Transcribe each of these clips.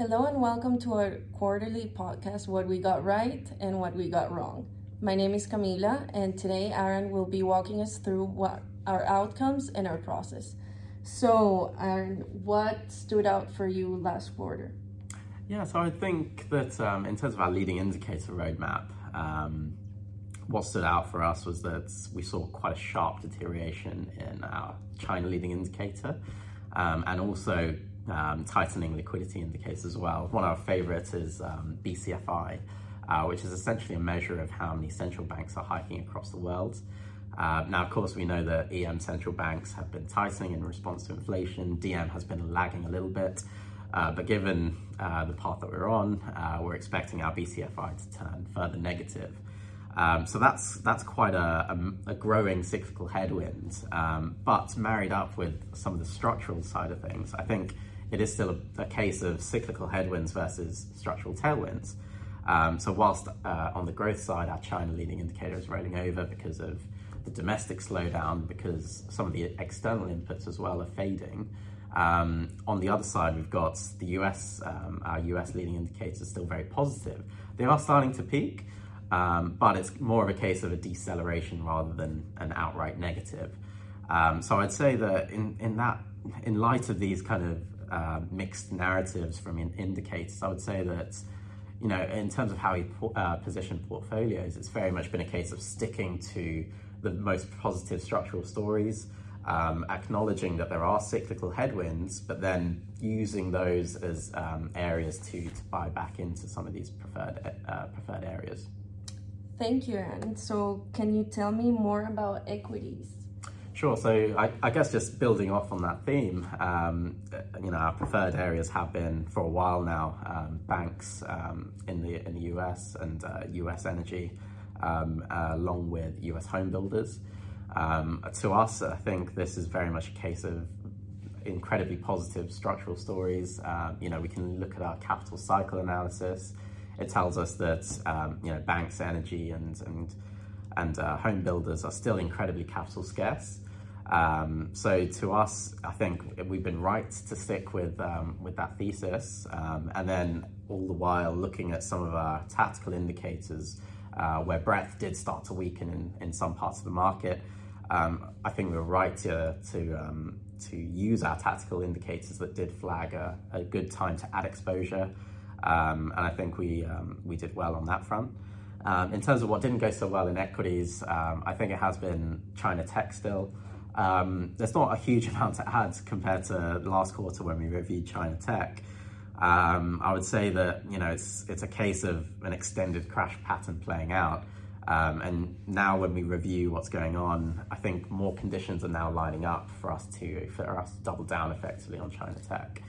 Hello and welcome to our quarterly podcast, What We Got Right and What We Got Wrong. My name is Camila, and today Aaron will be walking us through what our outcomes and our process. So, Aaron, what stood out for you last quarter? Yeah, so I think that um, in terms of our leading indicator roadmap, um, what stood out for us was that we saw quite a sharp deterioration in our China leading indicator um, and also um, tightening liquidity indicators as well. One of our favorites is um, BCFI, uh, which is essentially a measure of how many central banks are hiking across the world. Uh, now, of course, we know that EM central banks have been tightening in response to inflation. DM has been lagging a little bit. Uh, but given uh, the path that we're on, uh, we're expecting our BCFI to turn further negative. Um, so that's that's quite a, a, a growing cyclical headwind. Um, but married up with some of the structural side of things, I think it is still a, a case of cyclical headwinds versus structural tailwinds. Um, so whilst uh, on the growth side, our China leading indicator is rolling over because of the domestic slowdown, because some of the external inputs as well are fading. Um, on the other side, we've got the US, um, our US leading indicators still very positive. They are starting to peak, um, but it's more of a case of a deceleration rather than an outright negative. Um, so I'd say that in, in that, in light of these kind of uh, mixed narratives from in indicators, I would say that, you know, in terms of how we uh, position portfolios, it's very much been a case of sticking to the most positive structural stories, um, acknowledging that there are cyclical headwinds, but then using those as um, areas to, to buy back into some of these preferred uh, preferred areas. Thank you, Aaron. So, can you tell me more about equities? Sure. So I, I, guess just building off on that theme, um, you know, our preferred areas have been for a while now um, banks um, in the in the US and uh, US energy, um, uh, along with US home builders. Um, to us, I think this is very much a case of incredibly positive structural stories. Uh, you know, we can look at our capital cycle analysis. It tells us that you know banks, energy, and and and uh, home builders are still incredibly capital scarce. Um, so to us, I think we've been right to stick with um, with that thesis, um, and then all the while looking at some of our tactical indicators uh, where breadth did start to weaken in, in some parts of the market. Um, I think we were right to to um, to use our tactical indicators that did flag a, a good time to add exposure, um, and I think we we did well on that front. In terms of what didn't go so well in equities, I think it has been China tech still. Um, there's not a huge amount to add compared to last quarter when we reviewed China tech. Um, I would say that you know it's it's a case of an extended crash pattern playing out. Um, and now when we review what's going on, I think more conditions are now lining up for us to for us to double down effectively on China tech.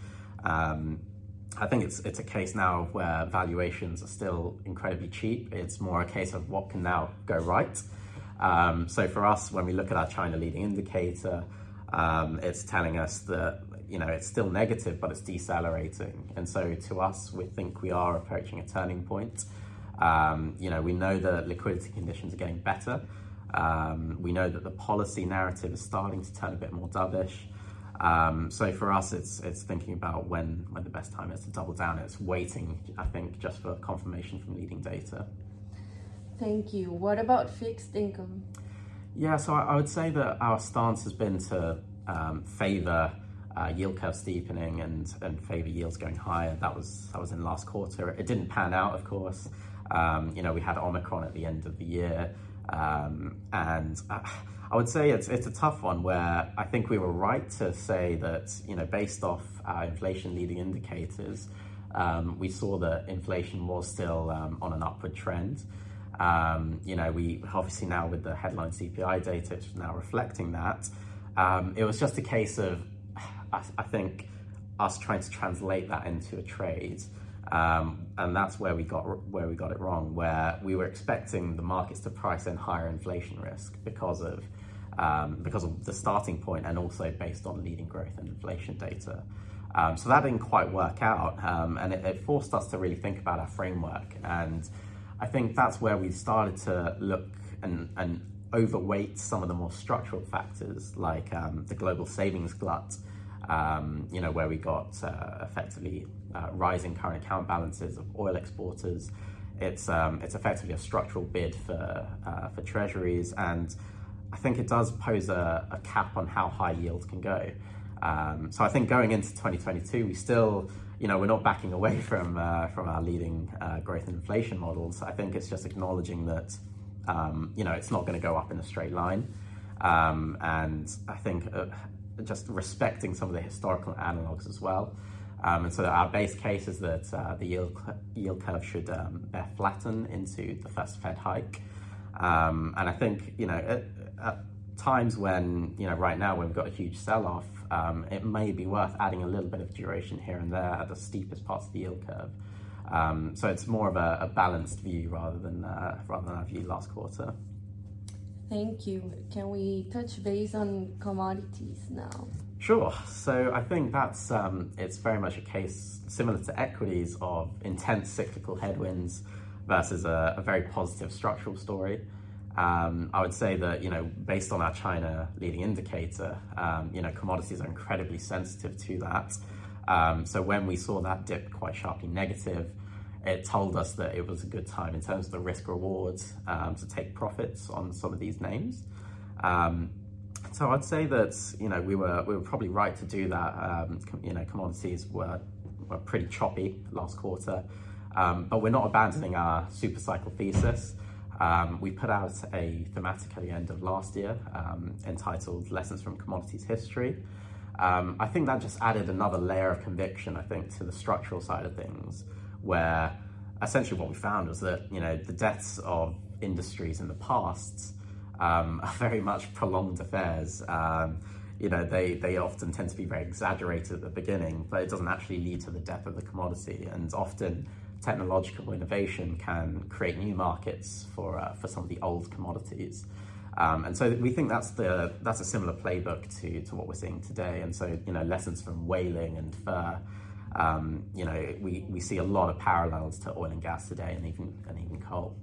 Um, I think it's it's a case now where valuations are still incredibly cheap. It's more a case of what can now go right. Um, so for us, when we look at our China leading indicator, um, it's telling us that you know it's still negative, but it's decelerating. And so to us, we think we are approaching a turning point. Um, you know, we know that liquidity conditions are getting better. Um, we know that the policy narrative is starting to turn a bit more dovish. Um, so for us, it's it's thinking about when when the best time is to double down. It's waiting, I think, just for confirmation from leading data. Thank you. What about fixed income? Yeah, so I, would say that our stance has been to um, favour uh, yield curve steepening and, and favour yields going higher. That was that was in last quarter. It didn't pan out, of course. Um, you know, we had Omicron at the end of the year, um, and I, I would say it's it's a tough one where I think we were right to say that you know based off our inflation leading indicators, um, we saw that inflation was still um, on an upward trend. Um, you know, we obviously now with the headline CPI data, it's now reflecting that. Um, it was just a case of, I, I, think, us trying to translate that into a trade, um, and that's where we got where we got it wrong. Where we were expecting the markets to price in higher inflation risk because of um, because of the starting point, and also based on leading growth and inflation data. Um, so that didn't quite work out, um, and it, it forced us to really think about our framework and I think that's where we've started to look and, and overweight some of the more structural factors like um, the global savings glut um, you know, where we got uh, effectively uh, rising current account balances of oil exporters. It's um, it's effectively a structural bid for uh, for treasuries, and I think it does pose a, a cap on how high yields can go. Um, so I think going into 2022, we still, you know, we're not backing away from uh, from our leading uh, growth and inflation models. I think it's just acknowledging that, um, you know, it's not going to go up in a straight line, um, and I think uh, just respecting some of the historical analogs as well. Um, and so our base case is that uh, the yield yield curve should um, flatten into the first Fed hike. Um, and I think you know at, times when you know right now when we've got a huge sell-off, um, it may be worth adding a little bit of duration here and there at the steepest parts of the yield curve. Um, so it's more of a, a balanced view rather than uh, rather than our view last quarter. Thank you. Can we touch base on commodities now? Sure. So I think that's um, it's very much a case similar to equities of intense cyclical headwinds versus a, a very positive structural story. Um, I would say that you know based on our China leading indicator, um, you know commodities are incredibly sensitive to that. Um, so when we saw that dip quite sharply negative, it told us that it was a good time in terms of the risk rewards um, to take profits on some of these names. Um, so I'd say that you know we were we were probably right to do that. Um, you know, commodities were were pretty choppy last quarter, but we're not abandoning our super cycle thesis. Um, we put out a thematic at the end of last year um, entitled "Lessons from Commodities History." Um, I think that just added another layer of conviction. I think to the structural side of things, where essentially what we found was that you know the deaths of industries in the past um, are very much prolonged affairs. Um, you know, they, they often tend to be very exaggerated at the beginning, but it doesn't actually lead to the death of the commodity. And often, technological innovation can create new markets for uh, for some of the old commodities. Um, and so we think that's the that's a similar playbook to to what we're seeing today. And so you know, lessons from whaling and fur. Um, you know, we, we see a lot of parallels to oil and gas today, and even and even coal.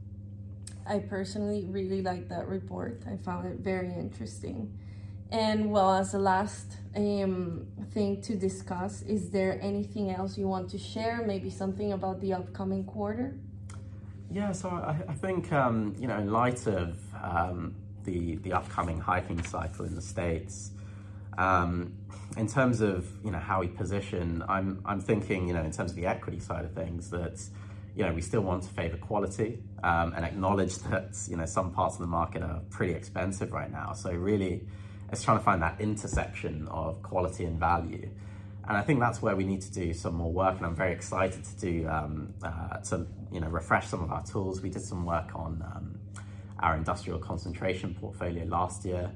I personally really like that report. I found it very interesting. And well, as a last um, thing to discuss, is there anything else you want to share? Maybe something about the upcoming quarter? Yeah, so I, I think, um, you know, in light of um, the, the upcoming hiking cycle in the States, um, in terms of, you know, how we position, I'm, I'm thinking, you know, in terms of the equity side of things, that you know, we still want to favor quality um, and acknowledge that, you know, some parts of the market are pretty expensive right now. So really, it's trying to find that intersection of quality and value. And I think that's where we need to do some more work. And I'm very excited to do, um, uh, to, you know, refresh some of our tools. We did some work on um, our industrial concentration portfolio last year.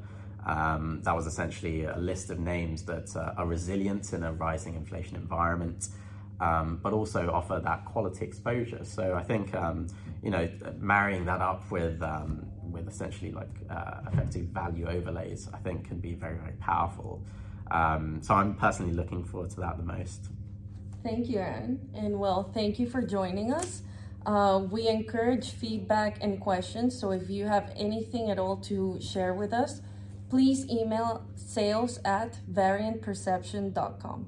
Um, that was essentially a list of names that uh, are resilient in a rising inflation environment um, but also offer that quality exposure. So I think um, you know marrying that up with um, with essentially like uh, effective value overlays, I think can be very very powerful. Um, so I'm personally looking forward to that the most. Thank you, Aaron, and well, thank you for joining us. Uh, we encourage feedback and questions. So if you have anything at all to share with us, please email sales at variantperception.com.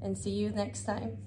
And see you next time.